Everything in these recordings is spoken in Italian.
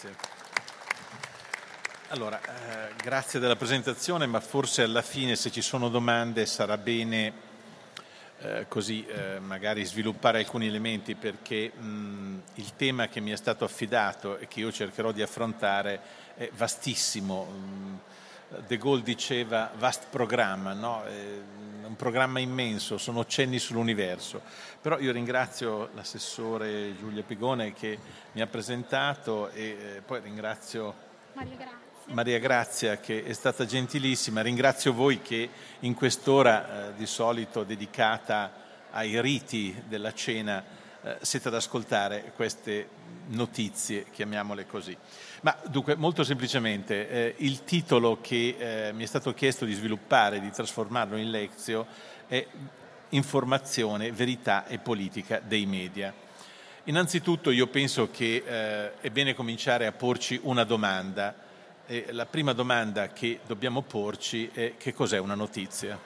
Grazie. Allora, eh, grazie della presentazione, ma forse alla fine se ci sono domande sarà bene eh, così eh, magari sviluppare alcuni elementi perché mh, il tema che mi è stato affidato e che io cercherò di affrontare è vastissimo. De Gaulle diceva vast programma, no? un programma immenso, sono cenni sull'universo. Però io ringrazio l'assessore Giulia Pigone che mi ha presentato e eh, poi ringrazio Maria Grazia. Maria Grazia che è stata gentilissima, ringrazio voi che in quest'ora eh, di solito dedicata ai riti della cena eh, siete ad ascoltare queste notizie, chiamiamole così. Ma dunque, molto semplicemente, eh, il titolo che eh, mi è stato chiesto di sviluppare, di trasformarlo in lezio, è Informazione, verità e politica dei media. Innanzitutto io penso che eh, è bene cominciare a porci una domanda. E la prima domanda che dobbiamo porci è che cos'è una notizia?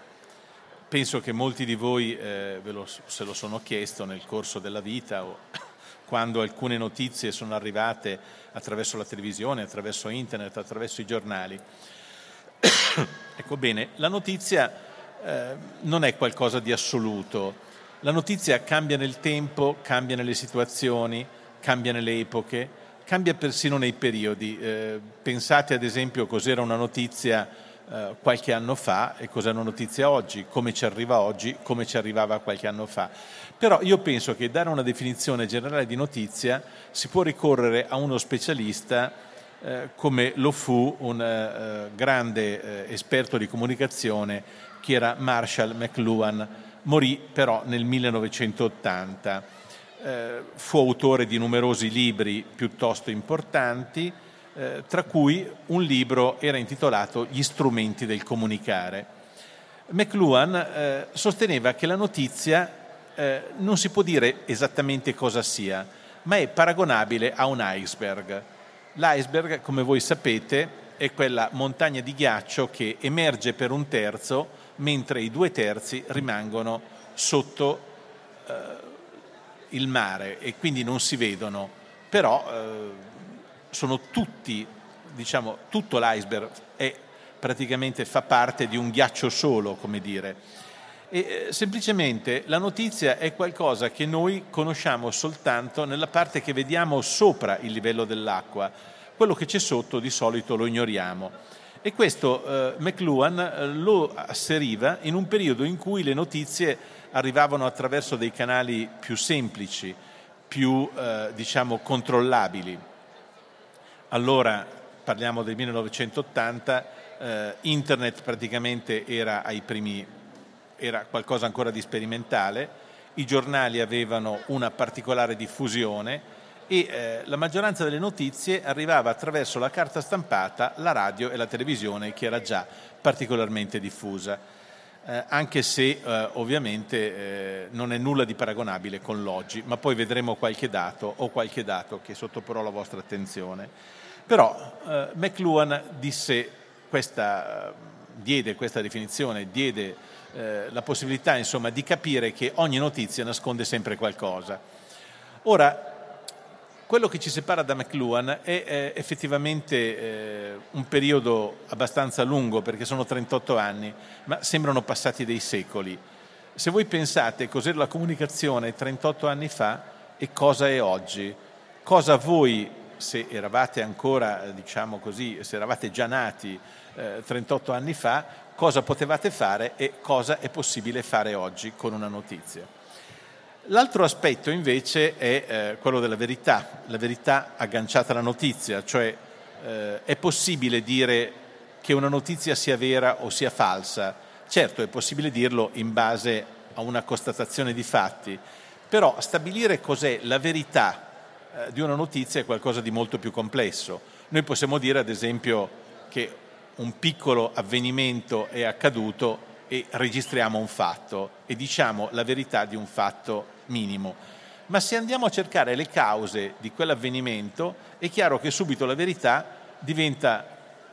Penso che molti di voi eh, lo, se lo sono chiesto nel corso della vita o quando alcune notizie sono arrivate attraverso la televisione, attraverso internet, attraverso i giornali. ecco bene, la notizia eh, non è qualcosa di assoluto. La notizia cambia nel tempo, cambia nelle situazioni, cambia nelle epoche, cambia persino nei periodi. Eh, pensate ad esempio cos'era una notizia eh, qualche anno fa e cos'è una notizia oggi, come ci arriva oggi, come ci arrivava qualche anno fa. Però io penso che dare una definizione generale di notizia si può ricorrere a uno specialista eh, come lo fu un eh, grande eh, esperto di comunicazione che era Marshall McLuhan, morì però nel 1980. Eh, fu autore di numerosi libri piuttosto importanti, eh, tra cui un libro era intitolato Gli strumenti del comunicare. McLuhan eh, sosteneva che la notizia eh, non si può dire esattamente cosa sia, ma è paragonabile a un iceberg. L'iceberg, come voi sapete, è quella montagna di ghiaccio che emerge per un terzo mentre i due terzi rimangono sotto eh, il mare e quindi non si vedono, però eh, sono tutti, diciamo, tutto l'iceberg è praticamente fa parte di un ghiaccio solo, come dire. E, eh, semplicemente la notizia è qualcosa che noi conosciamo soltanto nella parte che vediamo sopra il livello dell'acqua, quello che c'è sotto di solito lo ignoriamo. E questo eh, McLuhan eh, lo asseriva in un periodo in cui le notizie arrivavano attraverso dei canali più semplici, più eh, diciamo controllabili. Allora, parliamo del 1980, eh, internet praticamente era ai primi era qualcosa ancora di sperimentale, i giornali avevano una particolare diffusione e eh, la maggioranza delle notizie arrivava attraverso la carta stampata, la radio e la televisione che era già particolarmente diffusa. Eh, anche se eh, ovviamente eh, non è nulla di paragonabile con l'oggi, ma poi vedremo qualche dato o qualche dato che sottoporrò alla vostra attenzione. Però eh, McLuhan disse questa, diede questa definizione, diede eh, la possibilità insomma, di capire che ogni notizia nasconde sempre qualcosa. Ora, quello che ci separa da McLuhan è, è effettivamente eh, un periodo abbastanza lungo, perché sono 38 anni, ma sembrano passati dei secoli. Se voi pensate cos'era la comunicazione 38 anni fa e cosa è oggi, cosa voi, se eravate ancora, diciamo così, se eravate già nati eh, 38 anni fa, cosa potevate fare e cosa è possibile fare oggi con una notizia. L'altro aspetto invece è eh, quello della verità, la verità agganciata alla notizia, cioè eh, è possibile dire che una notizia sia vera o sia falsa. Certo, è possibile dirlo in base a una constatazione di fatti, però stabilire cos'è la verità eh, di una notizia è qualcosa di molto più complesso. Noi possiamo dire, ad esempio, che un piccolo avvenimento è accaduto e registriamo un fatto e diciamo la verità di un fatto minimo. Ma se andiamo a cercare le cause di quell'avvenimento, è chiaro che subito la verità diventa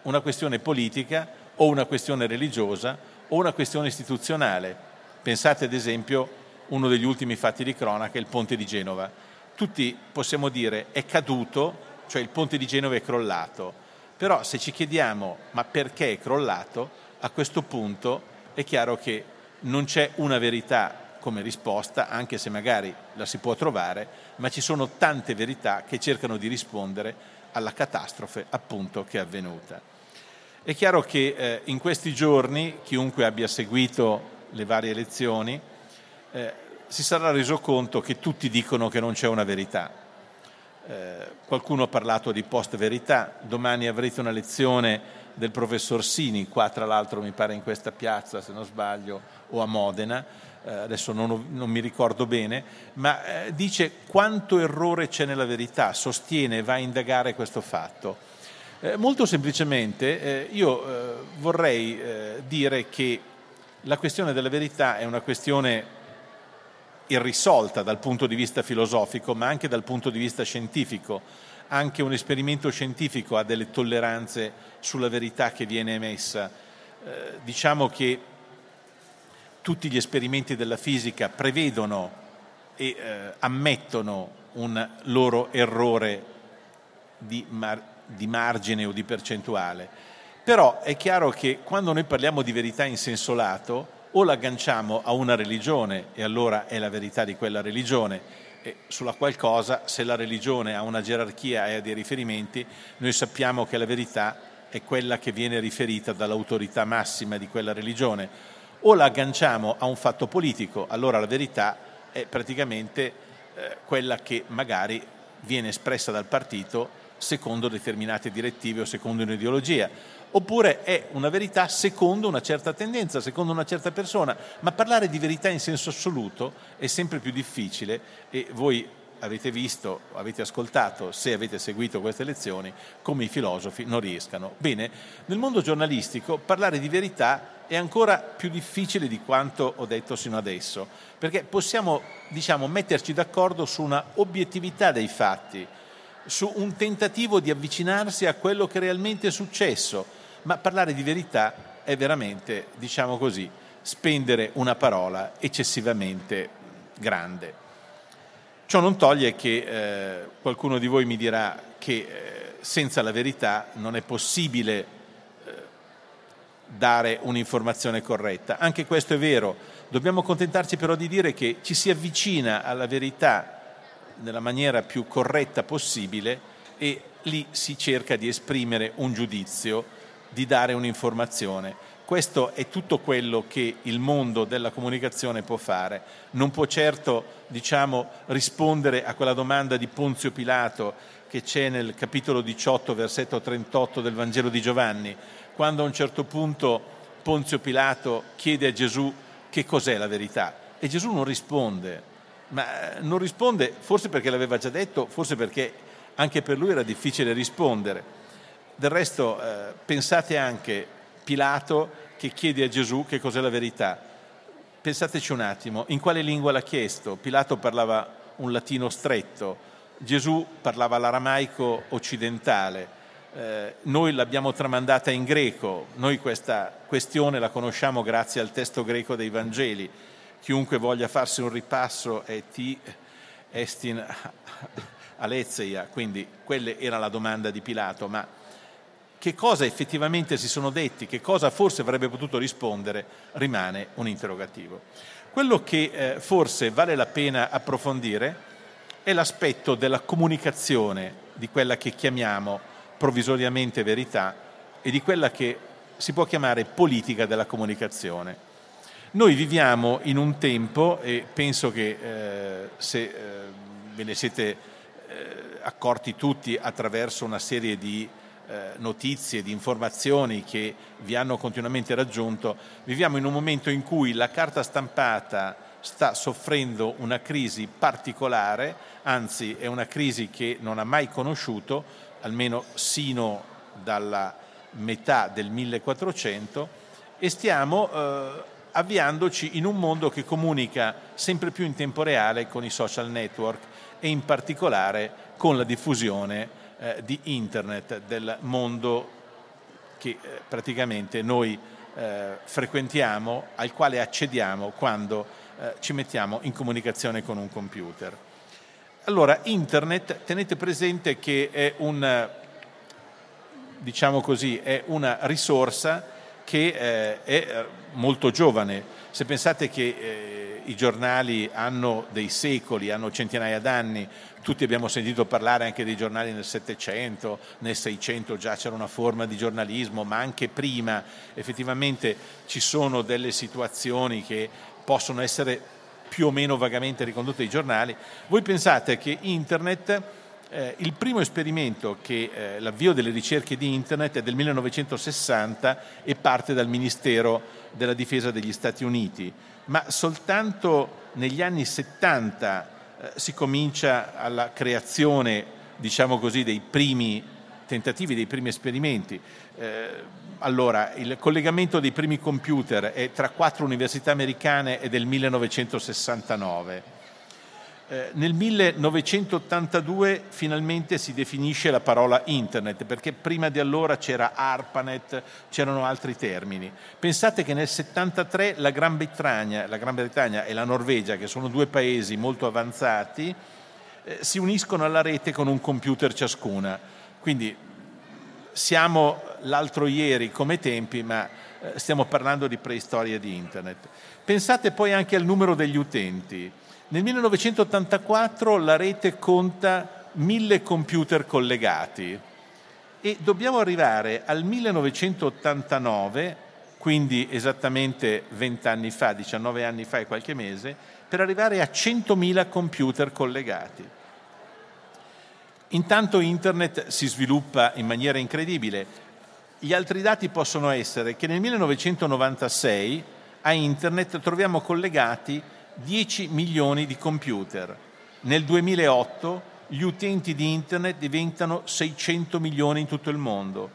una questione politica o una questione religiosa o una questione istituzionale. Pensate ad esempio uno degli ultimi fatti di cronaca, il ponte di Genova. Tutti possiamo dire è caduto cioè il ponte di Genova è crollato. Però se ci chiediamo ma perché è crollato, a questo punto è chiaro che non c'è una verità come risposta, anche se magari la si può trovare, ma ci sono tante verità che cercano di rispondere alla catastrofe appunto che è avvenuta. È chiaro che eh, in questi giorni chiunque abbia seguito le varie elezioni eh, si sarà reso conto che tutti dicono che non c'è una verità. Eh, qualcuno ha parlato di post-verità, domani avrete una lezione del professor Sini, qua tra l'altro mi pare in questa piazza se non sbaglio, o a Modena, eh, adesso non, non, mi ricordo bene, ma eh, dice quanto errore c'è nella verità, sostiene, va a indagare questo fatto. Eh, molto semplicemente eh, io eh, vorrei eh, dire che la questione della verità è una questione irrisolta dal punto di vista filosofico, ma anche dal punto di vista scientifico. Anche un esperimento scientifico ha delle tolleranze sulla verità che viene emessa. Eh, diciamo che tutti gli esperimenti della fisica prevedono e eh, ammettono un loro errore di, mar- di margine o di percentuale. Però è chiaro che quando noi parliamo di verità in senso lato, o l'agganciamo a una religione e allora è la verità di quella religione, e sulla qualcosa, se la religione ha una gerarchia e ha dei riferimenti, noi sappiamo che la verità è quella che viene riferita dall'autorità massima di quella religione. O la agganciamo a un fatto politico, allora la verità è praticamente eh, quella che magari viene espressa dal partito secondo determinate direttive o secondo un'ideologia, oppure è una verità secondo una certa tendenza, secondo una certa persona, ma parlare di verità in senso assoluto è sempre più difficile e voi avete visto, avete ascoltato, se avete seguito queste lezioni, come i filosofi non riescano. Bene, nel mondo giornalistico parlare di verità è ancora più difficile di quanto ho detto sino adesso, perché possiamo diciamo, metterci d'accordo su una obiettività dei fatti, su un tentativo di avvicinarsi a quello che realmente è successo, ma parlare di verità è veramente, diciamo così, spendere una parola eccessivamente grande. Ciò non toglie che eh, qualcuno di voi mi dirà che eh, senza la verità non è possibile eh, dare un'informazione corretta. Anche questo è vero. Dobbiamo contentarci però di dire che ci si avvicina alla verità nella maniera più corretta possibile e lì si cerca di esprimere un giudizio, di dare un'informazione. Questo è tutto quello che il mondo della comunicazione può fare. Non può certo diciamo, rispondere a quella domanda di Ponzio Pilato che c'è nel capitolo 18, versetto 38 del Vangelo di Giovanni, quando a un certo punto Ponzio Pilato chiede a Gesù che cos'è la verità e Gesù non risponde, ma eh, non risponde forse perché l'aveva già detto, forse perché anche per lui era difficile rispondere. Del resto eh, pensate anche Pilato che chiede a Gesù che cos'è la verità. Pensateci un attimo, in quale lingua l'ha chiesto? Pilato parlava un latino stretto, Gesù parlava l'aramaico occidentale, eh, noi l'abbiamo tramandata in greco, noi questa questione la conosciamo grazie al testo greco dei Vangeli. Chiunque voglia farsi un ripasso è ti estin alezeia, quindi quella era la domanda di Pilato, ma che cosa effettivamente si sono detti, che cosa forse avrebbe potuto rispondere, rimane un interrogativo. Quello che eh, forse vale la pena approfondire è l'aspetto della comunicazione di quella che chiamiamo provvisoriamente verità e di quella che si può chiamare politica della comunicazione. Noi viviamo in un tempo, e penso che eh, se eh, ve ne siete eh, accorti tutti attraverso una serie di notizie, di informazioni che vi hanno continuamente raggiunto, viviamo in un momento in cui la carta stampata sta soffrendo una crisi particolare, anzi è una crisi che non ha mai conosciuto, almeno sino dalla metà del 1400, e stiamo eh, avviandoci in un mondo che comunica sempre più in tempo reale con i social network e in particolare con la diffusione eh, di internet, del mondo che eh, praticamente noi eh, frequentiamo, al quale accediamo quando eh, ci mettiamo in comunicazione con un computer. Allora, internet, tenete presente che è un, diciamo così, è una risorsa che eh, è molto giovane. Se pensate che eh, i giornali hanno dei secoli, hanno centinaia d'anni, tutti abbiamo sentito parlare anche dei giornali nel Settecento, nel Seicento già c'era una forma di giornalismo, ma anche prima effettivamente ci sono delle situazioni che possono essere più o meno vagamente ricondotte ai giornali. Voi pensate che internet eh, il primo esperimento che eh, l'avvio delle ricerche di Internet è del 1960 e parte dal Ministero della Difesa degli Stati Uniti, ma soltanto negli anni 70 eh, si comincia alla creazione, diciamo così, dei primi tentativi, dei primi esperimenti. Eh, allora, il collegamento dei primi computer è tra quattro università americane è del 1969 eh, nel 1982 finalmente si definisce la parola internet, perché prima di allora c'era ARPANET, c'erano altri termini. Pensate che nel 1973 la Gran Bretagna, la Gran Bretagna e la Norvegia, che sono due paesi molto avanzati, eh, si uniscono alla rete con un computer ciascuna. Quindi siamo l'altro ieri come tempi, ma eh, stiamo parlando di preistoria di internet. Pensate poi anche al numero degli utenti. Nel 1984 la rete conta mille computer collegati e dobbiamo arrivare al 1989, quindi esattamente 20 anni fa, 19 anni fa e qualche mese, per arrivare a 100.000 computer collegati. Intanto internet si sviluppa in maniera incredibile. Gli altri dati possono essere che nel 1996 a internet troviamo collegati 10 milioni di computer. Nel 2008 gli utenti di Internet diventano 600 milioni in tutto il mondo.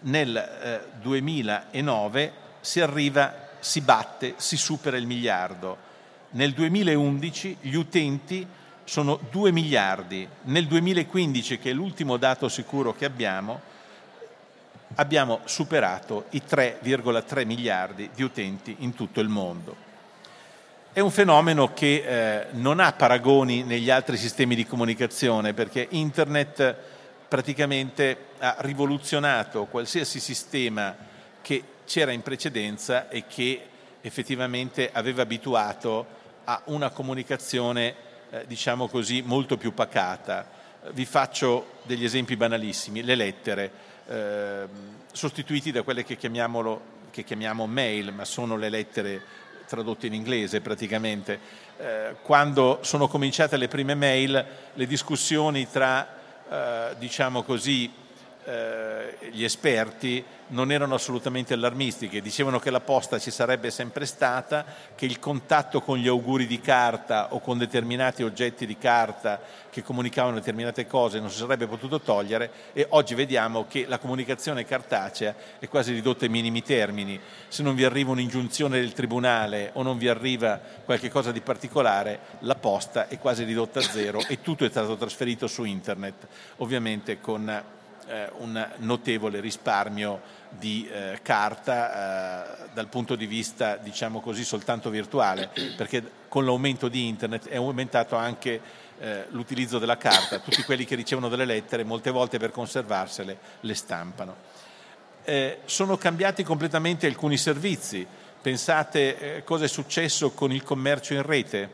Nel eh, 2009 si arriva, si batte, si supera il miliardo. Nel 2011 gli utenti sono 2 miliardi. Nel 2015, che è l'ultimo dato sicuro che abbiamo, abbiamo superato i 3,3 miliardi di utenti in tutto il mondo. È un fenomeno che eh, non ha paragoni negli altri sistemi di comunicazione perché Internet praticamente ha rivoluzionato qualsiasi sistema che c'era in precedenza e che effettivamente aveva abituato a una comunicazione, eh, diciamo così, molto più pacata. Vi faccio degli esempi banalissimi. Le lettere, eh, sostituiti da quelle che, che chiamiamo mail, ma sono le lettere tradotto in inglese praticamente. Eh, quando sono cominciate le prime mail, le discussioni tra, eh, diciamo così, eh, gli esperti non erano assolutamente allarmistiche, dicevano che la posta ci sarebbe sempre stata, che il contatto con gli auguri di carta o con determinati oggetti di carta che comunicavano determinate cose non si sarebbe potuto togliere e oggi vediamo che la comunicazione cartacea è quasi ridotta ai minimi termini. Se non vi arriva un'ingiunzione del tribunale o non vi arriva qualche cosa di particolare, la posta è quasi ridotta a zero e tutto è stato trasferito su internet, ovviamente con eh, un notevole risparmio di eh, carta eh, dal punto di vista, diciamo così, soltanto virtuale, perché con l'aumento di internet è aumentato anche eh, l'utilizzo della carta. Tutti quelli che ricevono delle lettere, molte volte per conservarsele, le stampano. Eh, sono cambiati completamente alcuni servizi. Pensate eh, cosa è successo con il commercio in rete,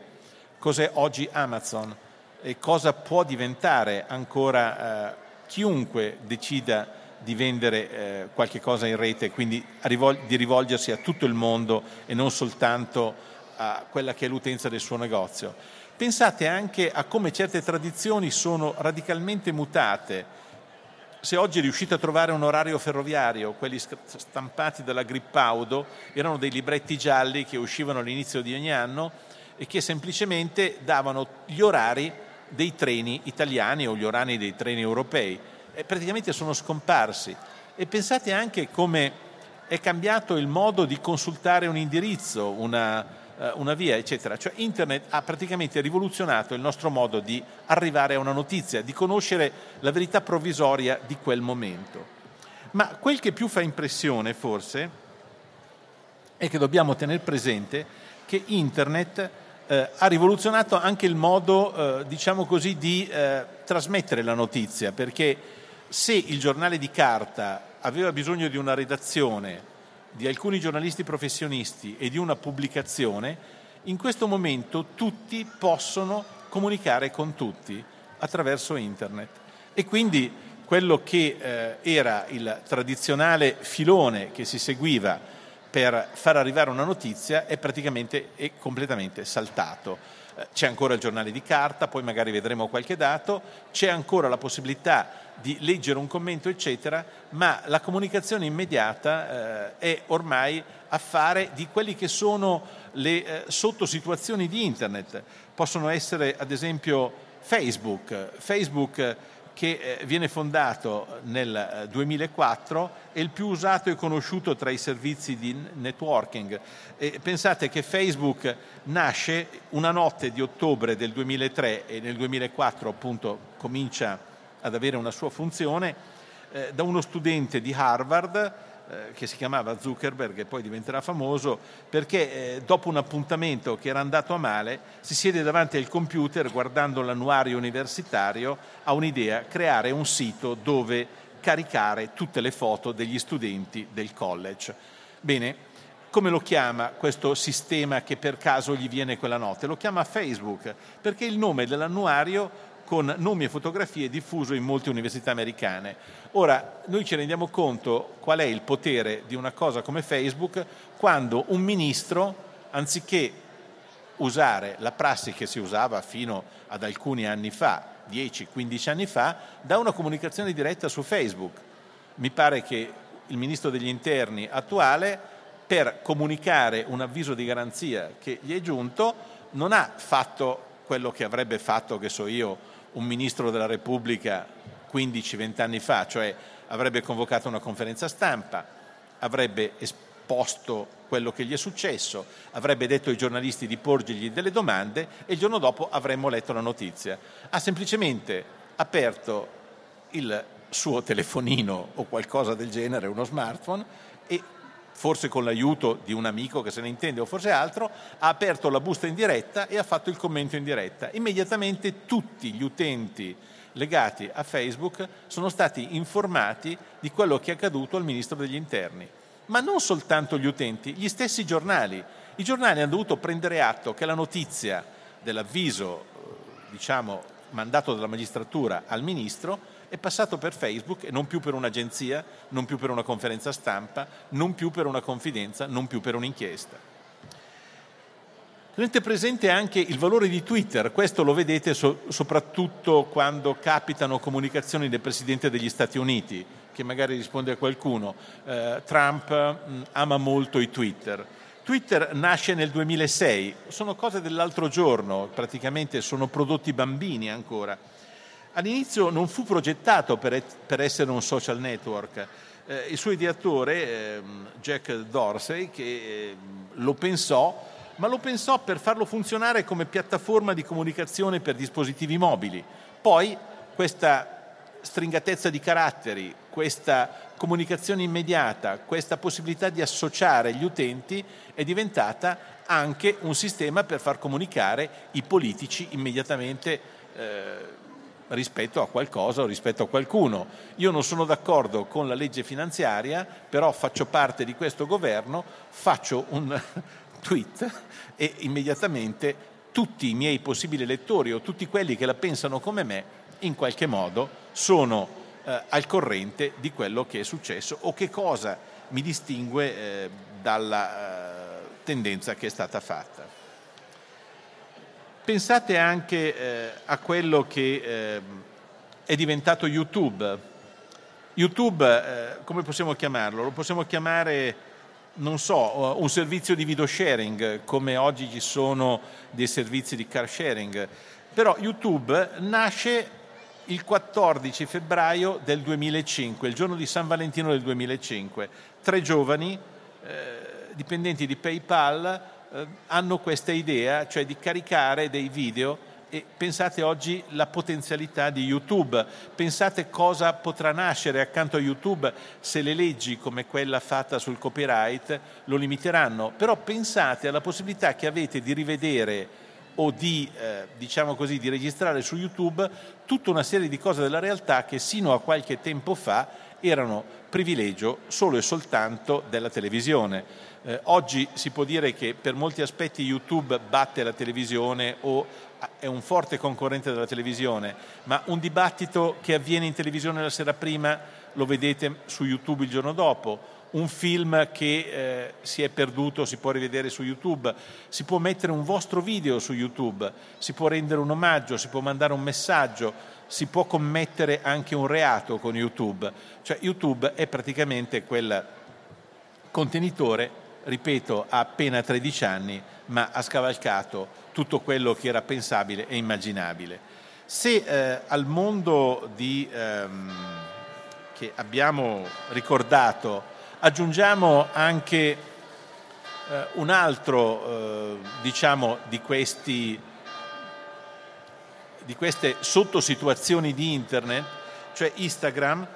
cos'è oggi Amazon e cosa può diventare ancora chiunque decida di vendere eh, qualche cosa in rete, quindi di rivolgersi a tutto il mondo e non soltanto a quella che è l'utenza del suo negozio. Pensate anche a come certe tradizioni sono radicalmente mutate. Se oggi riuscite a trovare un orario ferroviario, quelli stampati dalla Grippaudo, erano dei libretti gialli che uscivano all'inizio di ogni anno e che semplicemente davano gli orari dei treni italiani o gli orani dei treni europei e praticamente sono scomparsi. E pensate anche come è cambiato il modo di consultare un indirizzo, una, eh, una via, eccetera. Cioè Internet ha praticamente rivoluzionato il nostro modo di arrivare a una notizia, di conoscere la verità provvisoria di quel momento. Ma quel che più fa impressione forse è che dobbiamo tenere presente che Internet eh, ha rivoluzionato anche il modo, eh, diciamo così, di eh, trasmettere la notizia, perché se il giornale di carta aveva bisogno di una redazione, di alcuni giornalisti professionisti e di una pubblicazione, in questo momento tutti possono comunicare con tutti attraverso internet. E quindi quello che eh, era il tradizionale filone che si seguiva per far arrivare una notizia è praticamente e completamente saltato. Eh, c'è ancora il giornale di carta, poi magari vedremo qualche dato, c'è ancora la possibilità di leggere un commento, eccetera, ma la comunicazione immediata eh, è ormai affare di quelli che sono le eh, sottosituazioni di Internet. Possono essere, ad esempio, Facebook. Facebook che eh, viene fondato nel 2004 è il più usato e conosciuto tra i servizi di networking. E pensate che Facebook nasce una notte di ottobre del 2003 e nel 2004 appunto comincia ad avere una sua funzione, eh, da uno studente di Harvard eh, che si chiamava Zuckerberg e poi diventerà famoso perché eh, dopo un appuntamento che era andato a male si siede davanti al computer guardando l'annuario universitario ha un'idea, creare un sito dove caricare tutte le foto degli studenti del college. Bene, come lo chiama questo sistema che per caso gli viene quella notte? Lo chiama Facebook perché il nome dell'annuario con nomi e fotografie diffuso in molte università americane. Ora, noi ci rendiamo conto qual è il potere di una cosa come Facebook quando un ministro, anziché usare la prassi che si usava fino ad alcuni anni fa, 10-15 anni fa, dà una comunicazione diretta su Facebook. Mi pare che il ministro degli interni attuale, per comunicare un avviso di garanzia che gli è giunto, non ha fatto quello che avrebbe fatto, che so io, un ministro della Repubblica 15-20 anni fa, cioè avrebbe convocato una conferenza stampa, avrebbe esposto quello che gli è successo, avrebbe detto ai giornalisti di porgergli delle domande e il giorno dopo avremmo letto la notizia. Ha semplicemente aperto il suo telefonino o qualcosa del genere, uno smartphone, e forse con l'aiuto di un amico che se ne intende o forse altro, ha aperto la busta in diretta e ha fatto il commento in diretta. Immediatamente tutti gli utenti legati a Facebook sono stati informati di quello che è accaduto al Ministro degli Interni. Ma non soltanto gli utenti, gli stessi giornali. I giornali hanno dovuto prendere atto che la notizia dell'avviso, eh, diciamo, mandato dalla magistratura al Ministro è passato per Facebook e non più per un'agenzia, non più per una conferenza stampa, non più per una confidenza, non più per un'inchiesta. Tenete presente anche il valore di Twitter, questo lo vedete so- soprattutto quando capitano comunicazioni del Presidente degli Stati Uniti, che magari risponde a qualcuno. Eh, Trump mh, ama molto i Twitter. Twitter nasce nel 2006, sono cose dell'altro giorno, praticamente sono prodotti bambini ancora all'inizio non fu progettato per, per essere un social network. Eh, il suo ideatore, eh, Jack Dorsey, che eh, lo pensò, ma lo pensò per farlo funzionare come piattaforma di comunicazione per dispositivi mobili. Poi questa stringatezza di caratteri, questa comunicazione immediata, questa possibilità di associare gli utenti è diventata anche un sistema per far comunicare i politici immediatamente eh, rispetto a qualcosa o rispetto a qualcuno. Io non sono d'accordo con la legge finanziaria, però faccio parte di questo governo, faccio un tweet e immediatamente tutti i miei possibili lettori o tutti quelli che la pensano come me in qualche modo sono eh, al corrente di quello che è successo o che cosa mi distingue eh, dalla eh, tendenza che è stata fatta. Pensate anche eh, a quello che eh, è diventato YouTube. YouTube, eh, come possiamo chiamarlo? Lo possiamo chiamare, non so, un servizio di video sharing, come oggi ci sono dei servizi di car sharing. Però YouTube nasce il 14 febbraio del 2005, il giorno di San Valentino del 2005. Tre giovani eh, dipendenti di PayPal eh, hanno questa idea, cioè di caricare dei video e pensate oggi alla potenzialità di YouTube, pensate cosa potrà nascere accanto a YouTube se le leggi come quella fatta sul copyright lo limiteranno, però pensate alla possibilità che avete di rivedere o di, eh, diciamo così, di registrare su YouTube tutta una serie di cose della realtà che sino a qualche tempo fa erano privilegio solo e soltanto della televisione. Eh, oggi si può dire che per molti aspetti YouTube batte la televisione o è un forte concorrente della televisione, ma un dibattito che avviene in televisione la sera prima lo vedete su YouTube il giorno dopo, un film che eh, si è perduto si può rivedere su YouTube, si può mettere un vostro video su YouTube, si può rendere un omaggio, si può mandare un messaggio, si può commettere anche un reato con YouTube. Cioè YouTube è praticamente quel contenitore, ripeto, ha appena 13 anni, ma ha scavalcato tutto quello che era pensabile e immaginabile. Se eh, al mondo di, ehm, che abbiamo ricordato aggiungiamo anche eh, un altro eh, diciamo, di, questi, di queste sottosituazioni di internet, cioè Instagram,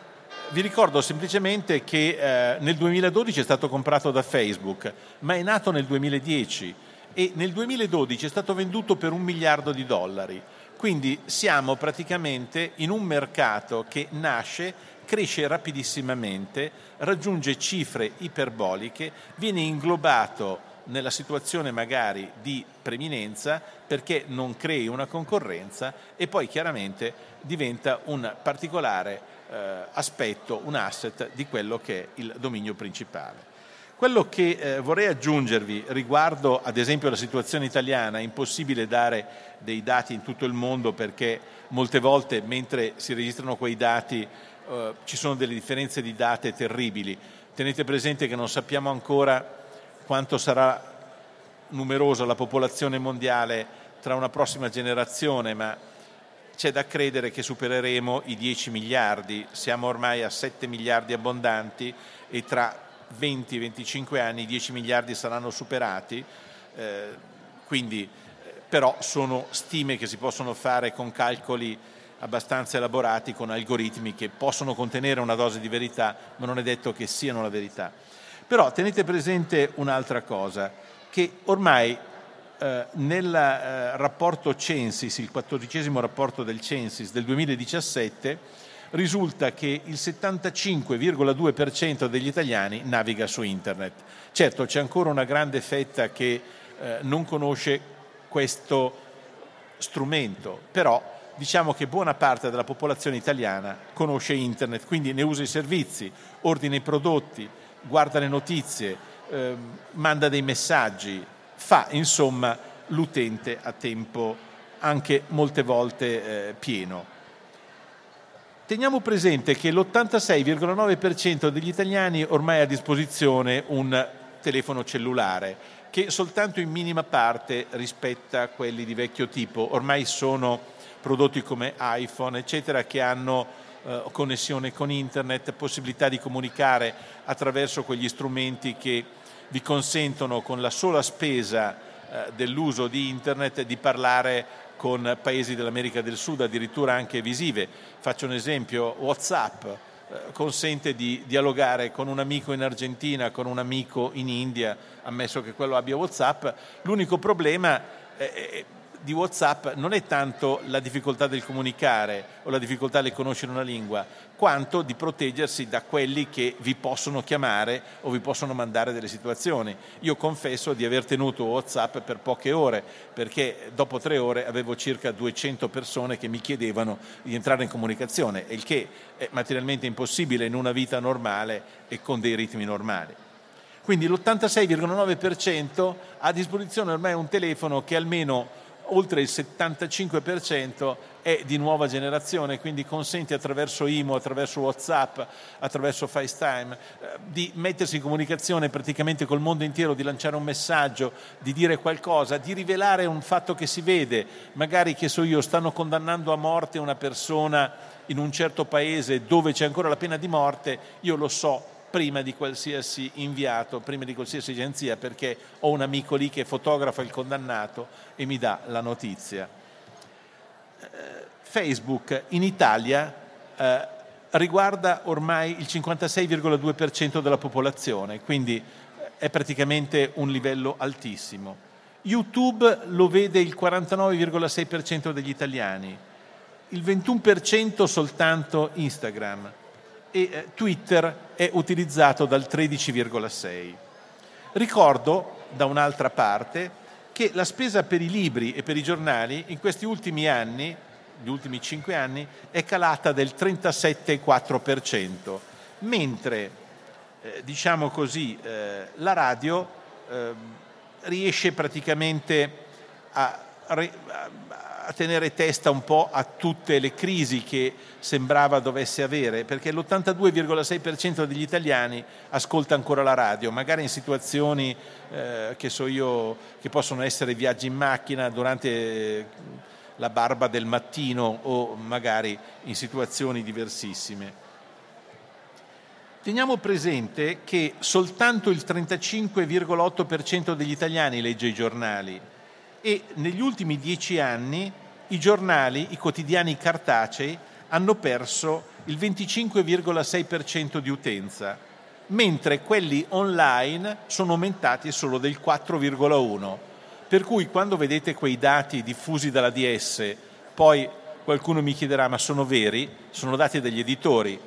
vi ricordo semplicemente che eh, nel 2012 è stato comprato da Facebook, ma è nato nel 2010 e nel 2012 è stato venduto per un miliardo di dollari. Quindi siamo praticamente in un mercato che nasce, cresce rapidissimamente, raggiunge cifre iperboliche, viene inglobato nella situazione magari di preminenza perché non crei una concorrenza e poi chiaramente diventa un particolare eh, aspetto, un asset di quello che è il dominio principale. Quello che eh, vorrei aggiungervi riguardo ad esempio la situazione italiana, è impossibile dare dei dati in tutto il mondo perché molte volte mentre si registrano quei dati eh, ci sono delle differenze di date terribili. Tenete presente che non sappiamo ancora quanto sarà numerosa la popolazione mondiale tra una prossima generazione, ma c'è da credere che supereremo i 10 miliardi, siamo ormai a 7 miliardi abbondanti e tra 20-25 anni i 10 miliardi saranno superati, eh, quindi eh, però sono stime che si possono fare con calcoli abbastanza elaborati, con algoritmi che possono contenere una dose di verità, ma non è detto che siano la verità. Però tenete presente un'altra cosa, che ormai eh, nel eh, rapporto Censis, il quattordicesimo rapporto del Censis del 2017, risulta che il 75,2% degli italiani naviga su internet. Certo, c'è ancora una grande fetta che eh, non conosce questo strumento, però diciamo che buona parte della popolazione italiana conosce internet, quindi ne usa i servizi, ordina i prodotti, guarda le notizie, eh, manda dei messaggi, fa insomma l'utente a tempo anche molte volte eh, pieno. Teniamo presente che l'86,9% degli italiani ormai ha a disposizione un telefono cellulare che soltanto in minima parte rispetta quelli di vecchio tipo. Ormai sono prodotti come iPhone, eccetera, che hanno eh, connessione con internet, possibilità di comunicare attraverso quegli strumenti che vi consentono con la sola spesa eh, dell'uso di internet di parlare con paesi dell'America del Sud, addirittura anche visive. Faccio un esempio, Whatsapp eh, consente di dialogare con un amico in Argentina, con un amico in India, ammesso che quello abbia Whatsapp. L'unico problema è di WhatsApp non è tanto la difficoltà del comunicare o la difficoltà di conoscere una lingua, quanto di proteggersi da quelli che vi possono chiamare o vi possono mandare delle situazioni. Io confesso di aver tenuto WhatsApp per poche ore, perché dopo tre ore avevo circa 200 persone che mi chiedevano di entrare in comunicazione, il che è materialmente impossibile in una vita normale e con dei ritmi normali. Quindi l'86,9% ha a disposizione ormai un telefono che almeno oltre il 75% è di nuova generazione, quindi consente attraverso IMO, attraverso WhatsApp, attraverso FaceTime eh, di mettersi in comunicazione praticamente col mondo intero, di lanciare un messaggio, di dire qualcosa, di rivelare un fatto che si vede, magari che so io, stanno condannando a morte una persona in un certo paese dove c'è ancora la pena di morte, io lo so prima di qualsiasi inviato, prima di qualsiasi agenzia, perché ho un amico lì che fotografa il condannato e mi dà la notizia. Eh, Facebook in Italia eh, riguarda ormai il 56,2% della popolazione, quindi eh, è praticamente un livello altissimo. YouTube lo vede il 49,6% degli italiani, il 21% soltanto Instagram e eh, Twitter è utilizzato dal 13,6%. Ricordo da un'altra parte che la spesa per i libri e per i giornali in questi ultimi anni, gli ultimi cinque anni, è calata del 37,4%, mentre eh, diciamo così, eh, la radio eh, riesce praticamente a, a, a tenere testa un po' a tutte le crisi che sembrava dovesse avere, perché l'82,6% degli italiani ascolta ancora la radio, magari in situazioni eh, che so io che possono essere viaggi in macchina durante la barba del mattino o magari in situazioni diversissime. Teniamo presente che soltanto il 35,8% degli italiani legge i giornali e negli ultimi dieci anni i giornali, i quotidiani cartacei, hanno perso il 25,6% di utenza, mentre quelli online sono aumentati solo del 4,1%. Per cui quando vedete quei dati diffusi dalla DS, poi qualcuno mi chiederà ma sono veri? Sono dati degli editori,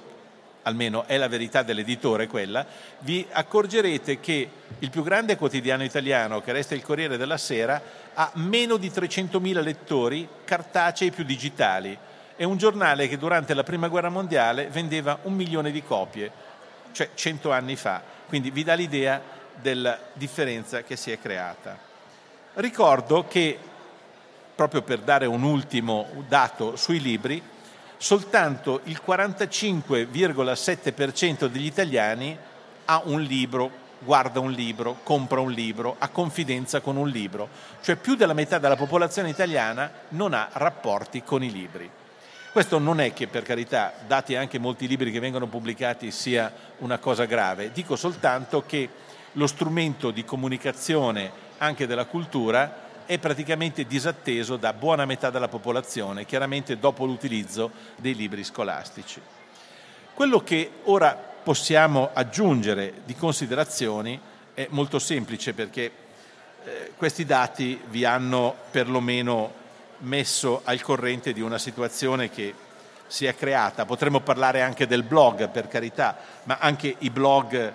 almeno è la verità dell'editore quella, vi accorgerete che il più grande quotidiano italiano, che resta il Corriere della Sera, ha meno di 300.000 lettori cartacei più digitali. È un giornale che durante la Prima Guerra Mondiale vendeva un milione di copie, cioè cento anni fa. Quindi vi dà l'idea della differenza che si è creata. Ricordo che, proprio per dare un ultimo dato sui libri, soltanto il 45,7% degli italiani ha un libro, guarda un libro, compra un libro, ha confidenza con un libro, cioè più della metà della popolazione italiana non ha rapporti con i libri. Questo non è che per carità, dati anche molti libri che vengono pubblicati, sia una cosa grave, dico soltanto che lo strumento di comunicazione anche della cultura è praticamente disatteso da buona metà della popolazione, chiaramente dopo l'utilizzo dei libri scolastici. Quello che ora possiamo aggiungere di considerazioni è molto semplice perché eh, questi dati vi hanno perlomeno messo al corrente di una situazione che si è creata. Potremmo parlare anche del blog, per carità, ma anche i blog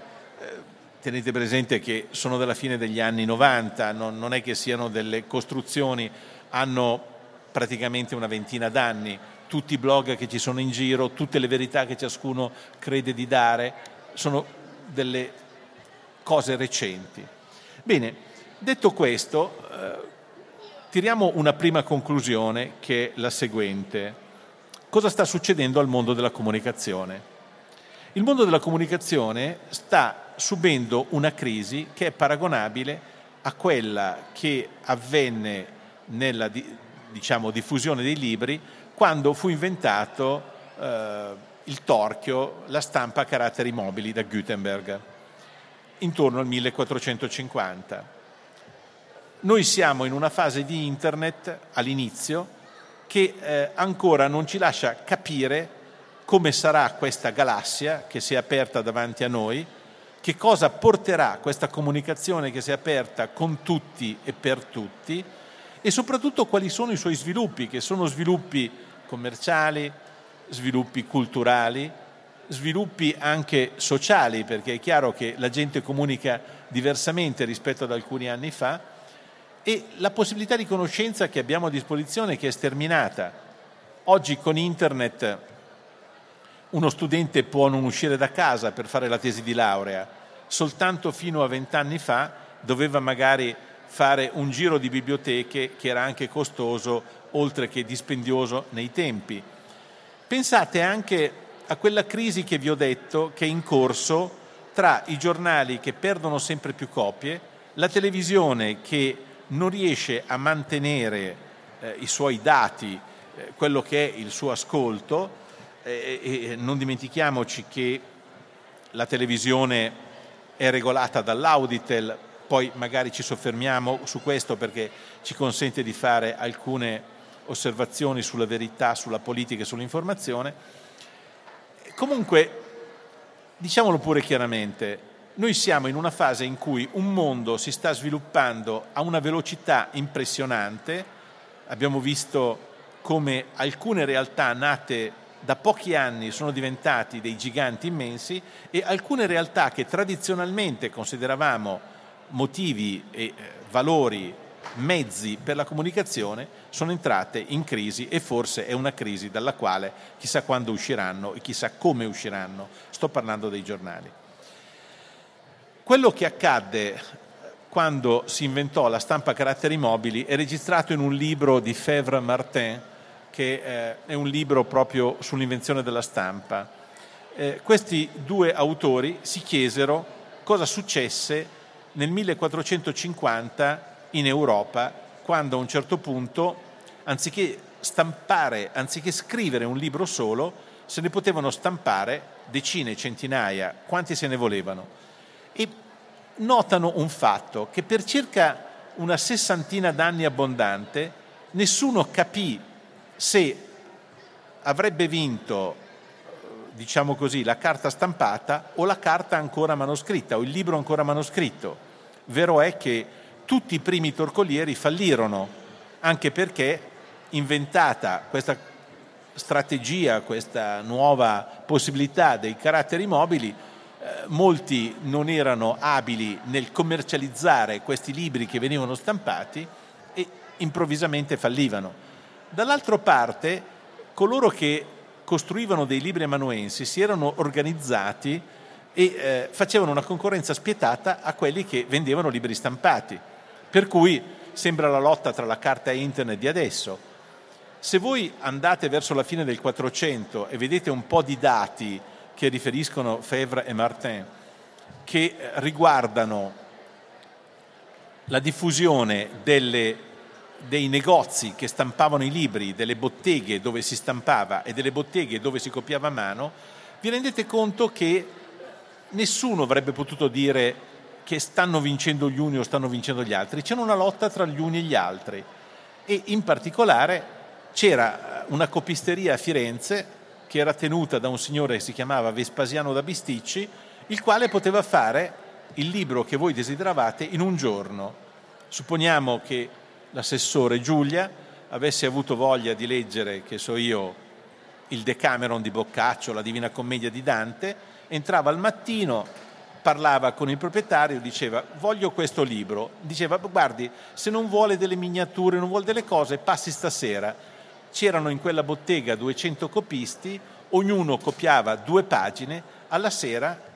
tenete presente che sono della fine degli anni 90, non, non è che siano delle costruzioni, hanno praticamente una ventina d'anni, tutti i blog che ci sono in giro, tutte le verità che ciascuno crede di dare, sono delle cose recenti. Bene, detto questo, eh, tiriamo una prima conclusione che è la seguente. Cosa sta succedendo al mondo della comunicazione? Il mondo della comunicazione sta subendo una crisi che è paragonabile a quella che avvenne nella diciamo, diffusione dei libri quando fu inventato eh, il torchio, la stampa a caratteri mobili da Gutenberg, intorno al 1450. Noi siamo in una fase di internet all'inizio che eh, ancora non ci lascia capire come sarà questa galassia che si è aperta davanti a noi, che cosa porterà questa comunicazione che si è aperta con tutti e per tutti e soprattutto quali sono i suoi sviluppi, che sono sviluppi commerciali, sviluppi culturali, sviluppi anche sociali, perché è chiaro che la gente comunica diversamente rispetto ad alcuni anni fa, e la possibilità di conoscenza che abbiamo a disposizione che è sterminata. Oggi con internet uno studente può non uscire da casa per fare la tesi di laurea, soltanto fino a vent'anni fa doveva magari fare un giro di biblioteche che era anche costoso oltre che dispendioso nei tempi. Pensate anche a quella crisi che vi ho detto che è in corso tra i giornali che perdono sempre più copie, la televisione che non riesce a mantenere eh, i suoi dati, eh, quello che è il suo ascolto, e, e non dimentichiamoci che la televisione è regolata dall'Auditel, poi magari ci soffermiamo su questo perché ci consente di fare alcune osservazioni sulla verità, sulla politica e sull'informazione. Comunque, diciamolo pure chiaramente, noi siamo in una fase in cui un mondo si sta sviluppando a una velocità impressionante, abbiamo visto come alcune realtà nate da pochi anni sono diventati dei giganti immensi e alcune realtà che tradizionalmente consideravamo motivi e eh, valori, mezzi per la comunicazione, sono entrate in crisi e forse è una crisi dalla quale chissà quando usciranno e chissà come usciranno. Sto parlando dei giornali. Quello che accadde quando si inventò la stampa a caratteri mobili è registrato in un libro di Fèvre Martin, che eh, è un libro proprio sull'invenzione della stampa. Eh, questi due autori si chiesero cosa successe nel 1450 in Europa, quando a un certo punto, anziché stampare, anziché scrivere un libro solo, se ne potevano stampare decine, centinaia, quanti se ne volevano. E notano un fatto, che per circa una sessantina d'anni abbondante nessuno capì se avrebbe vinto, diciamo così, la carta stampata o la carta ancora manoscritta o il libro ancora manoscritto. Vero è che tutti i primi torcolieri fallirono, anche perché inventata questa strategia, questa nuova possibilità dei caratteri mobili, eh, molti non erano abili nel commercializzare questi libri che venivano stampati e improvvisamente fallivano. Dall'altra parte, coloro che costruivano dei libri amanuensi si erano organizzati e eh, facevano una concorrenza spietata a quelli che vendevano libri stampati. Per cui sembra la lotta tra la carta e internet di adesso. Se voi andate verso la fine del 400 e vedete un po' di dati che riferiscono Fèvre e Martin, che riguardano la diffusione delle dei negozi che stampavano i libri, delle botteghe dove si stampava e delle botteghe dove si copiava a mano, vi rendete conto che nessuno avrebbe potuto dire che stanno vincendo gli uni o stanno vincendo gli altri, c'è una lotta tra gli uni e gli altri e in particolare c'era una copisteria a Firenze che era tenuta da un signore che si chiamava Vespasiano da Bisticci, il quale poteva fare il libro che voi desideravate in un giorno. Supponiamo che l'assessore Giulia avesse avuto voglia di leggere, che so io, il Decameron di Boccaccio, la Divina Commedia di Dante, entrava al mattino, parlava con il proprietario, diceva voglio questo libro, diceva guardi se non vuole delle miniature, non vuole delle cose, passi stasera. C'erano in quella bottega 200 copisti, ognuno copiava due pagine, alla sera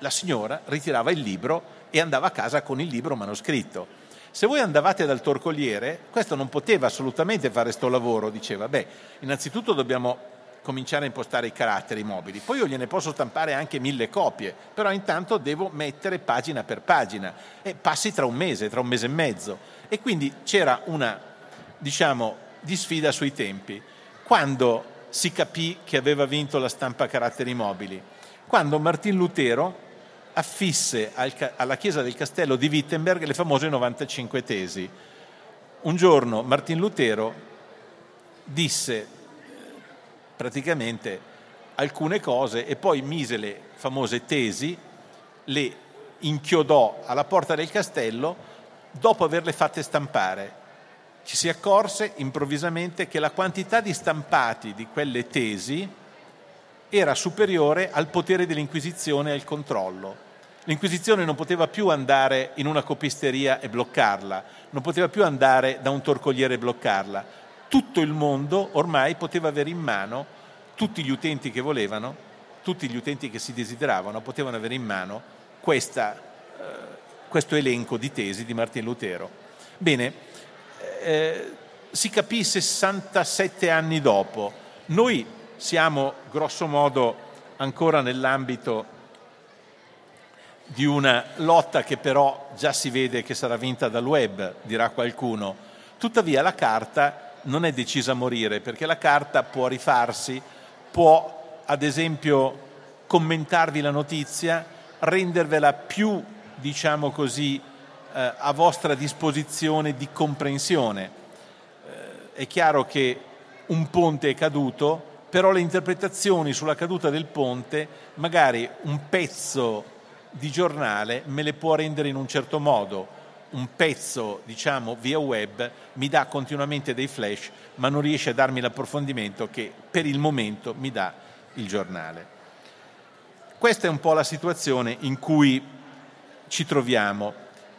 la signora ritirava il libro e andava a casa con il libro manoscritto. Se voi andavate dal torcoliere, questo non poteva assolutamente fare questo lavoro, diceva, beh, innanzitutto dobbiamo cominciare a impostare i caratteri mobili, poi io gliene posso stampare anche mille copie, però intanto devo mettere pagina per pagina e passi tra un mese, tra un mese e mezzo. E quindi c'era una, diciamo, di sfida sui tempi. Quando si capì che aveva vinto la stampa caratteri mobili? Quando Martin Lutero affisse alla chiesa del castello di Wittenberg le famose 95 tesi. Un giorno Martin Lutero disse praticamente alcune cose e poi mise le famose tesi, le inchiodò alla porta del castello dopo averle fatte stampare. Ci si accorse improvvisamente che la quantità di stampati di quelle tesi era superiore al potere dell'Inquisizione e al controllo. L'Inquisizione non poteva più andare in una copisteria e bloccarla, non poteva più andare da un torcoliere e bloccarla. Tutto il mondo ormai poteva avere in mano, tutti gli utenti che volevano, tutti gli utenti che si desideravano, potevano avere in mano questa, eh, questo elenco di tesi di Martin Lutero. Bene, eh, si capì 67 anni dopo. Noi siamo grosso modo ancora nell'ambito di una lotta che però già si vede che sarà vinta dal web, dirà qualcuno. Tuttavia la carta non è decisa a morire perché la carta può rifarsi, può ad esempio commentarvi la notizia, rendervela più, diciamo così, eh, a vostra disposizione di comprensione. Eh, è chiaro che un ponte è caduto, però le interpretazioni sulla caduta del ponte, magari un pezzo di giornale me le può rendere in un certo modo, un pezzo, diciamo, via web mi dà continuamente dei flash, ma non riesce a darmi l'approfondimento che per il momento mi dà il giornale. Questa è un po' la situazione in cui ci troviamo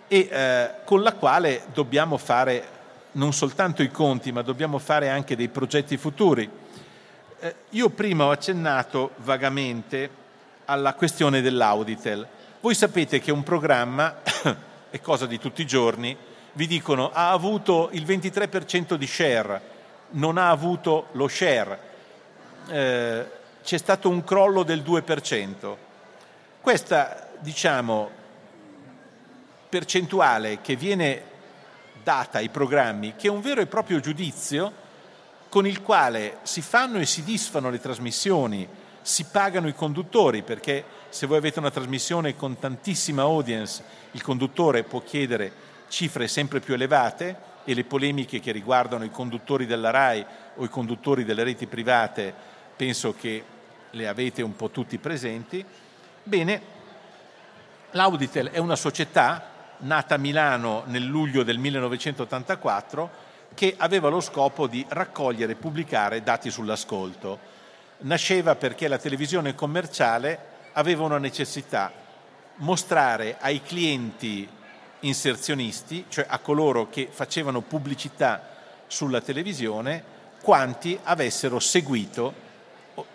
e eh, con la quale dobbiamo fare non soltanto i conti, ma dobbiamo fare anche dei progetti futuri. Eh, io prima ho accennato vagamente alla questione dell'Auditel. Voi sapete che un programma è cosa di tutti i giorni, vi dicono ha avuto il 23% di share, non ha avuto lo share, eh, c'è stato un crollo del 2%. Questa, diciamo, percentuale che viene data ai programmi, che è un vero e proprio giudizio con il quale si fanno e si disfano le trasmissioni, si pagano i conduttori, perché se voi avete una trasmissione con tantissima audience, il conduttore può chiedere cifre sempre più elevate e le polemiche che riguardano i conduttori della RAI o i conduttori delle reti private penso che le avete un po' tutti presenti. Bene, l'Auditel è una società nata a Milano nel luglio del 1984 che aveva lo scopo di raccogliere e pubblicare dati sull'ascolto. Nasceva perché la televisione commerciale aveva una necessità, mostrare ai clienti inserzionisti, cioè a coloro che facevano pubblicità sulla televisione, quanti avessero seguito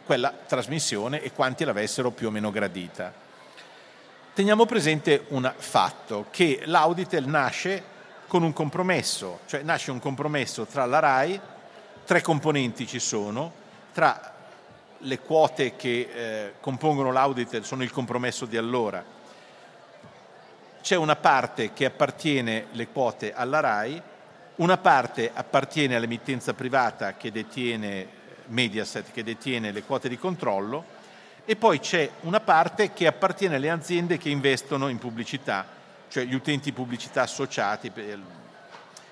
quella trasmissione e quanti l'avessero più o meno gradita. Teniamo presente un fatto, che l'Auditel nasce con un compromesso, cioè nasce un compromesso tra la RAI, tre componenti ci sono, tra le quote che eh, compongono l'Auditel sono il compromesso di allora, c'è una parte che appartiene le quote alla RAI, una parte appartiene all'emittenza privata che detiene Mediaset, che detiene le quote di controllo, e poi c'è una parte che appartiene alle aziende che investono in pubblicità, cioè gli utenti pubblicità associati, per,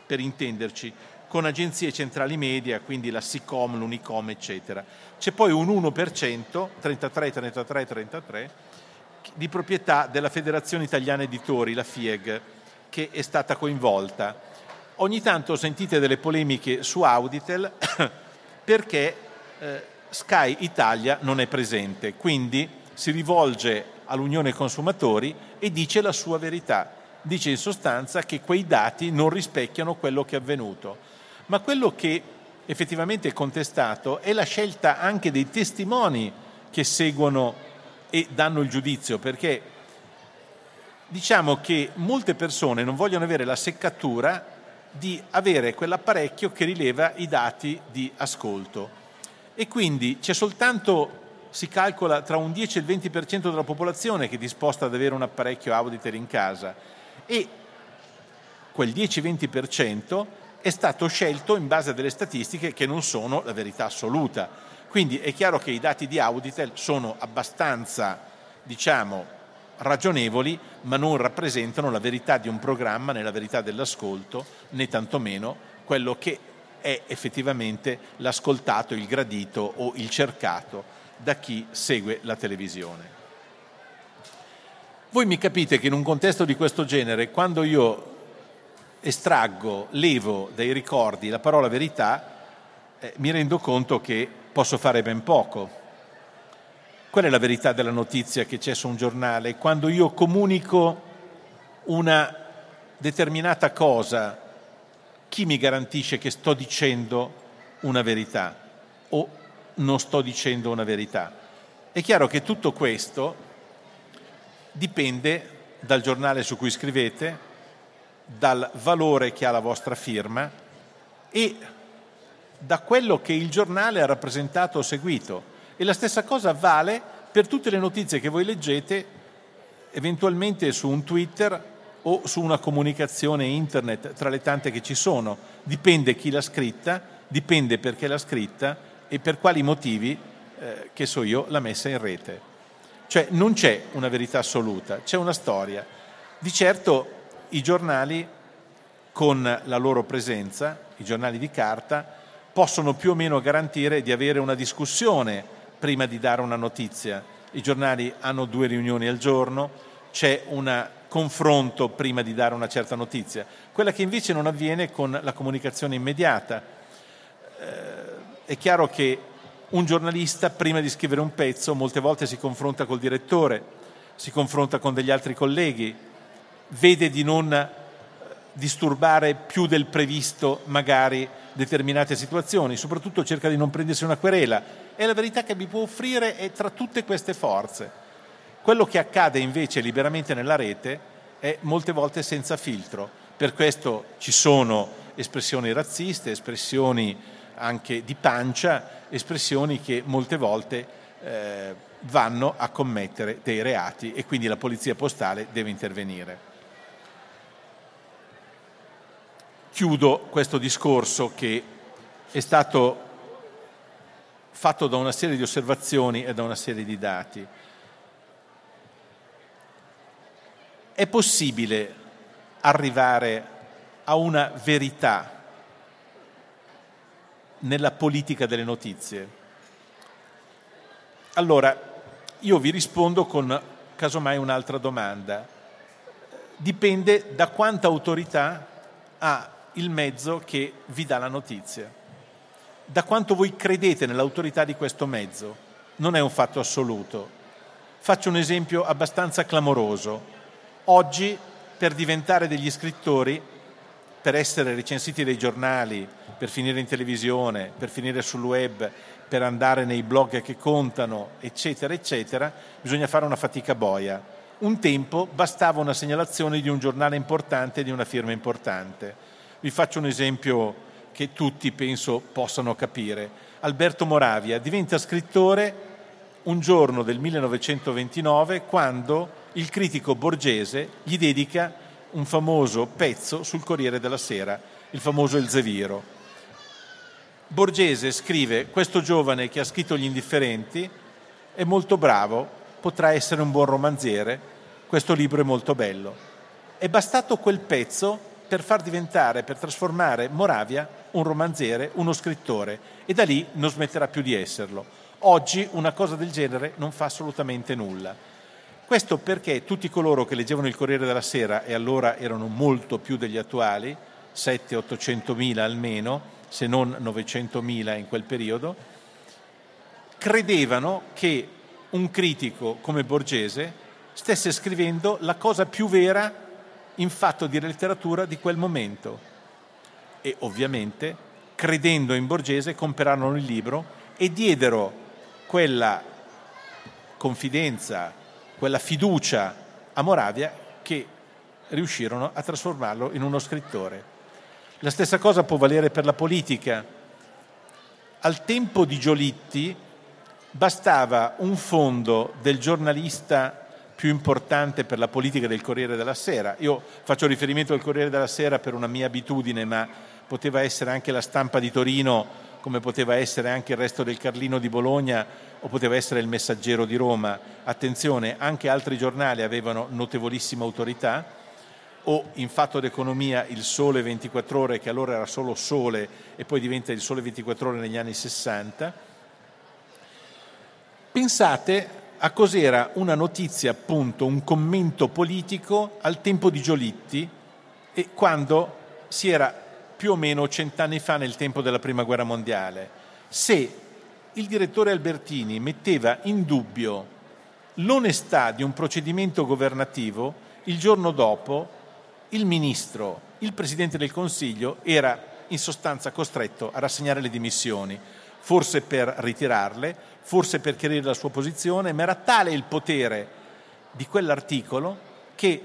per intenderci, con agenzie centrali media, quindi la SICOM, l'Unicom, eccetera. C'è poi un 1%, 33, 33, 33, di proprietà della Federazione Italiana Editori, la FIEG, che è stata coinvolta. Ogni tanto sentite delle polemiche su Auditel perché eh, Sky Italia non è presente, quindi si rivolge all'Unione Consumatori e dice la sua verità. Dice in sostanza che quei dati non rispecchiano quello che è avvenuto. Ma quello che effettivamente è contestato è la scelta anche dei testimoni che seguono e danno il giudizio, perché diciamo che molte persone non vogliono avere la seccatura di avere quell'apparecchio che rileva i dati di ascolto. E quindi c'è soltanto, si calcola, tra un 10 e il 20% della popolazione che è disposta ad avere un apparecchio Auditor in casa. E quel 10-20% è stato scelto in base a delle statistiche che non sono la verità assoluta. Quindi è chiaro che i dati di Auditel sono abbastanza, diciamo, ragionevoli, ma non rappresentano la verità di un programma né la verità dell'ascolto, né tantomeno quello che è effettivamente l'ascoltato, il gradito o il cercato da chi segue la televisione. Voi mi capite che in un contesto di questo genere, quando io estraggo, levo dai ricordi la parola verità, eh, mi rendo conto che posso fare ben poco. Qual è la verità della notizia che c'è su un giornale? Quando io comunico una determinata cosa chi mi garantisce che sto dicendo una verità o non sto dicendo una verità? È chiaro che tutto questo dipende dal giornale su cui scrivete, dal valore che ha la vostra firma e da quello che il giornale ha rappresentato o seguito. E la stessa cosa vale per tutte le notizie che voi leggete eventualmente su un Twitter o su una comunicazione internet tra le tante che ci sono. Dipende chi l'ha scritta, dipende perché l'ha scritta e per quali motivi, eh, che so io, l'ha messa in rete. Cioè non c'è una verità assoluta, c'è una storia. Di certo i giornali con la loro presenza, i giornali di carta, possono più o meno garantire di avere una discussione prima di dare una notizia. I giornali hanno due riunioni al giorno, c'è un confronto prima di dare una certa notizia, quella che invece non avviene con la comunicazione immediata. Eh, è chiaro che un giornalista prima di scrivere un pezzo molte volte si confronta col direttore, si confronta con degli altri colleghi, vede di non disturbare più del previsto magari determinate situazioni, soprattutto cerca di non prendersi una querela. E la verità che mi può offrire è tra tutte queste forze. Quello che accade invece liberamente nella rete è molte volte senza filtro. Per questo ci sono espressioni razziste, espressioni anche di pancia, espressioni che molte volte eh, vanno a commettere dei reati e quindi la polizia postale deve intervenire. Chiudo questo discorso che è stato fatto da una serie di osservazioni e da una serie di dati. È possibile arrivare a una verità nella politica delle notizie? Allora, io vi rispondo con casomai un'altra domanda. Dipende da quanta autorità ha il mezzo che vi dà la notizia. Da quanto voi credete nell'autorità di questo mezzo? Non è un fatto assoluto. Faccio un esempio abbastanza clamoroso. Oggi per diventare degli scrittori, per essere recensiti dai giornali, per finire in televisione, per finire sul web, per andare nei blog che contano, eccetera, eccetera, bisogna fare una fatica boia. Un tempo bastava una segnalazione di un giornale importante, di una firma importante. Vi faccio un esempio che tutti penso possano capire. Alberto Moravia diventa scrittore un giorno del 1929 quando il critico borgese gli dedica un famoso pezzo sul Corriere della Sera, il famoso Elzeviro. Borgese scrive, questo giovane che ha scritto Gli indifferenti è molto bravo, potrà essere un buon romanziere, questo libro è molto bello. È bastato quel pezzo per far diventare, per trasformare Moravia un romanziere, uno scrittore e da lì non smetterà più di esserlo. Oggi una cosa del genere non fa assolutamente nulla. Questo perché tutti coloro che leggevano il Corriere della Sera, e allora erano molto più degli attuali, 700-800 mila almeno, se non 900 mila in quel periodo, credevano che un critico come Borgese stesse scrivendo la cosa più vera in fatto di letteratura di quel momento. E ovviamente, credendo in Borgese, comperarono il libro e diedero quella confidenza, quella fiducia a Moravia che riuscirono a trasformarlo in uno scrittore. La stessa cosa può valere per la politica. Al tempo di Giolitti bastava un fondo del giornalista più importante per la politica del Corriere della Sera. Io faccio riferimento al Corriere della Sera per una mia abitudine, ma poteva essere anche la stampa di Torino come poteva essere anche il resto del Carlino di Bologna o poteva essere il Messaggero di Roma. Attenzione, anche altri giornali avevano notevolissima autorità, o in fatto d'economia il Sole 24 ore, che allora era solo Sole e poi diventa il Sole 24 ore negli anni 60. Pensate a cos'era una notizia, appunto, un commento politico al tempo di Giolitti e quando si era più o meno cent'anni fa nel tempo della Prima Guerra Mondiale, se il direttore Albertini metteva in dubbio l'onestà di un procedimento governativo, il giorno dopo il ministro, il Presidente del Consiglio era in sostanza costretto a rassegnare le dimissioni, forse per ritirarle, forse per chiarire la sua posizione, ma era tale il potere di quell'articolo che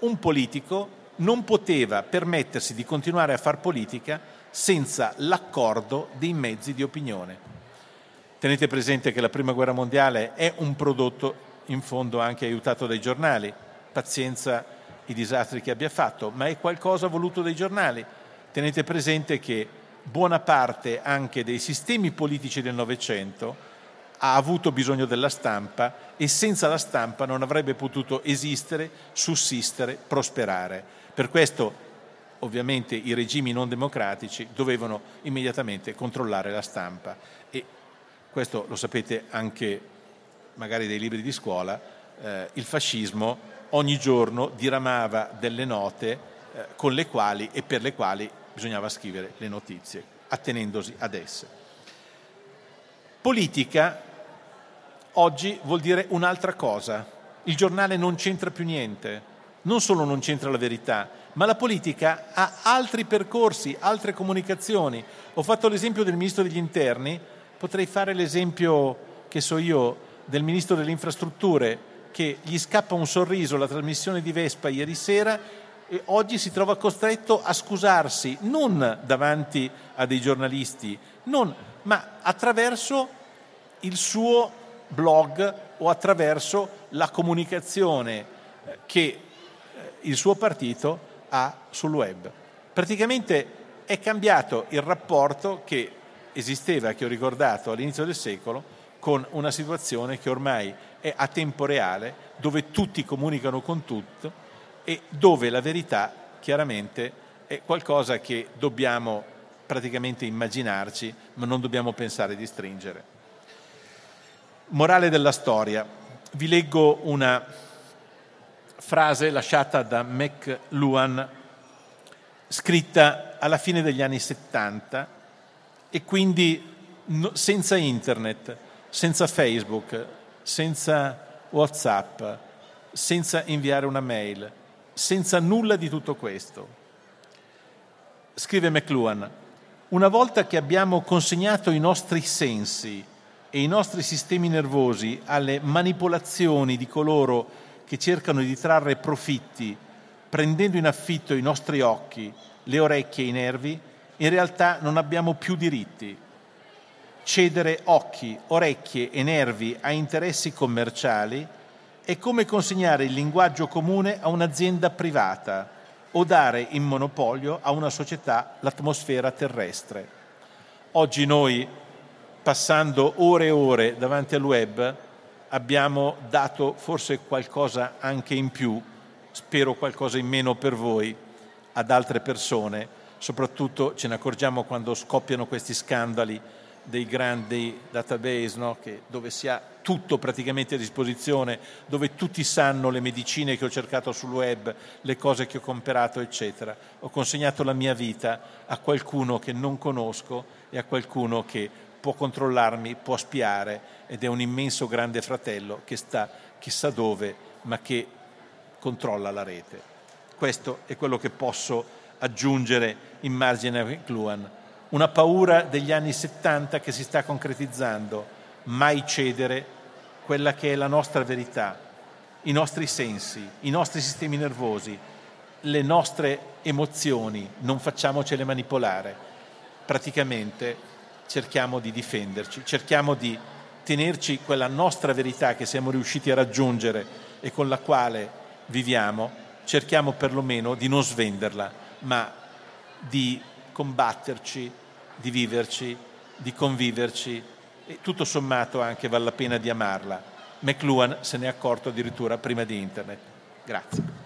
un politico non poteva permettersi di continuare a far politica senza l'accordo dei mezzi di opinione. Tenete presente che la Prima Guerra Mondiale è un prodotto in fondo anche aiutato dai giornali, pazienza i disastri che abbia fatto, ma è qualcosa voluto dai giornali. Tenete presente che buona parte anche dei sistemi politici del Novecento ha avuto bisogno della stampa e senza la stampa non avrebbe potuto esistere, sussistere, prosperare. Per questo ovviamente i regimi non democratici dovevano immediatamente controllare la stampa e questo lo sapete anche magari dai libri di scuola, eh, il fascismo ogni giorno diramava delle note eh, con le quali e per le quali bisognava scrivere le notizie, attenendosi ad esse. Politica oggi vuol dire un'altra cosa. Il giornale non c'entra più niente, non solo non c'entra la verità, ma la politica ha altri percorsi, altre comunicazioni. Ho fatto l'esempio del Ministro degli Interni, potrei fare l'esempio, che so io, del Ministro delle Infrastrutture, che gli scappa un sorriso alla trasmissione di Vespa ieri sera e oggi si trova costretto a scusarsi non davanti a dei giornalisti, non, ma attraverso il suo blog o attraverso la comunicazione che eh, il suo partito ha sul web. Praticamente è cambiato il rapporto che esisteva, che ho ricordato all'inizio del secolo, con una situazione che ormai è a tempo reale, dove tutti comunicano con tutto e dove la verità chiaramente è qualcosa che dobbiamo praticamente immaginarci, ma non dobbiamo pensare di stringere. Morale della storia. Vi leggo una frase lasciata da McLuhan, scritta alla fine degli anni 70 e quindi senza internet, senza Facebook, senza Whatsapp, senza inviare una mail, senza nulla di tutto questo. Scrive McLuhan, una volta che abbiamo consegnato i nostri sensi e i nostri sistemi nervosi alle manipolazioni di coloro che cercano di trarre profitti prendendo in affitto i nostri occhi, le orecchie e i nervi, in realtà non abbiamo più diritti. Cedere occhi, orecchie e nervi a interessi commerciali è come consegnare il linguaggio comune a un'azienda privata o dare in monopolio a una società l'atmosfera terrestre. Oggi noi, passando ore e ore davanti al web, abbiamo dato forse qualcosa anche in più, spero qualcosa in meno per voi, ad altre persone, soprattutto ce ne accorgiamo quando scoppiano questi scandali dei grandi database no? che, dove si ha tutto praticamente a disposizione, dove tutti sanno le medicine che ho cercato sul web, le cose che ho comprato, eccetera. Ho consegnato la mia vita a qualcuno che non conosco e a qualcuno che può controllarmi, può spiare ed è un immenso grande fratello che sta chissà dove, ma che controlla la rete. Questo è quello che posso aggiungere in margine a McLuhan. Una paura degli anni 70 che si sta concretizzando, mai cedere quella che è la nostra verità, i nostri sensi, i nostri sistemi nervosi, le nostre emozioni, non facciamocele manipolare. Praticamente cerchiamo di difenderci, cerchiamo di tenerci quella nostra verità che siamo riusciti a raggiungere e con la quale viviamo, cerchiamo perlomeno di non svenderla, ma di combatterci, di viverci, di conviverci e tutto sommato anche vale la pena di amarla. McLuhan se ne è accorto addirittura prima di Internet. Grazie.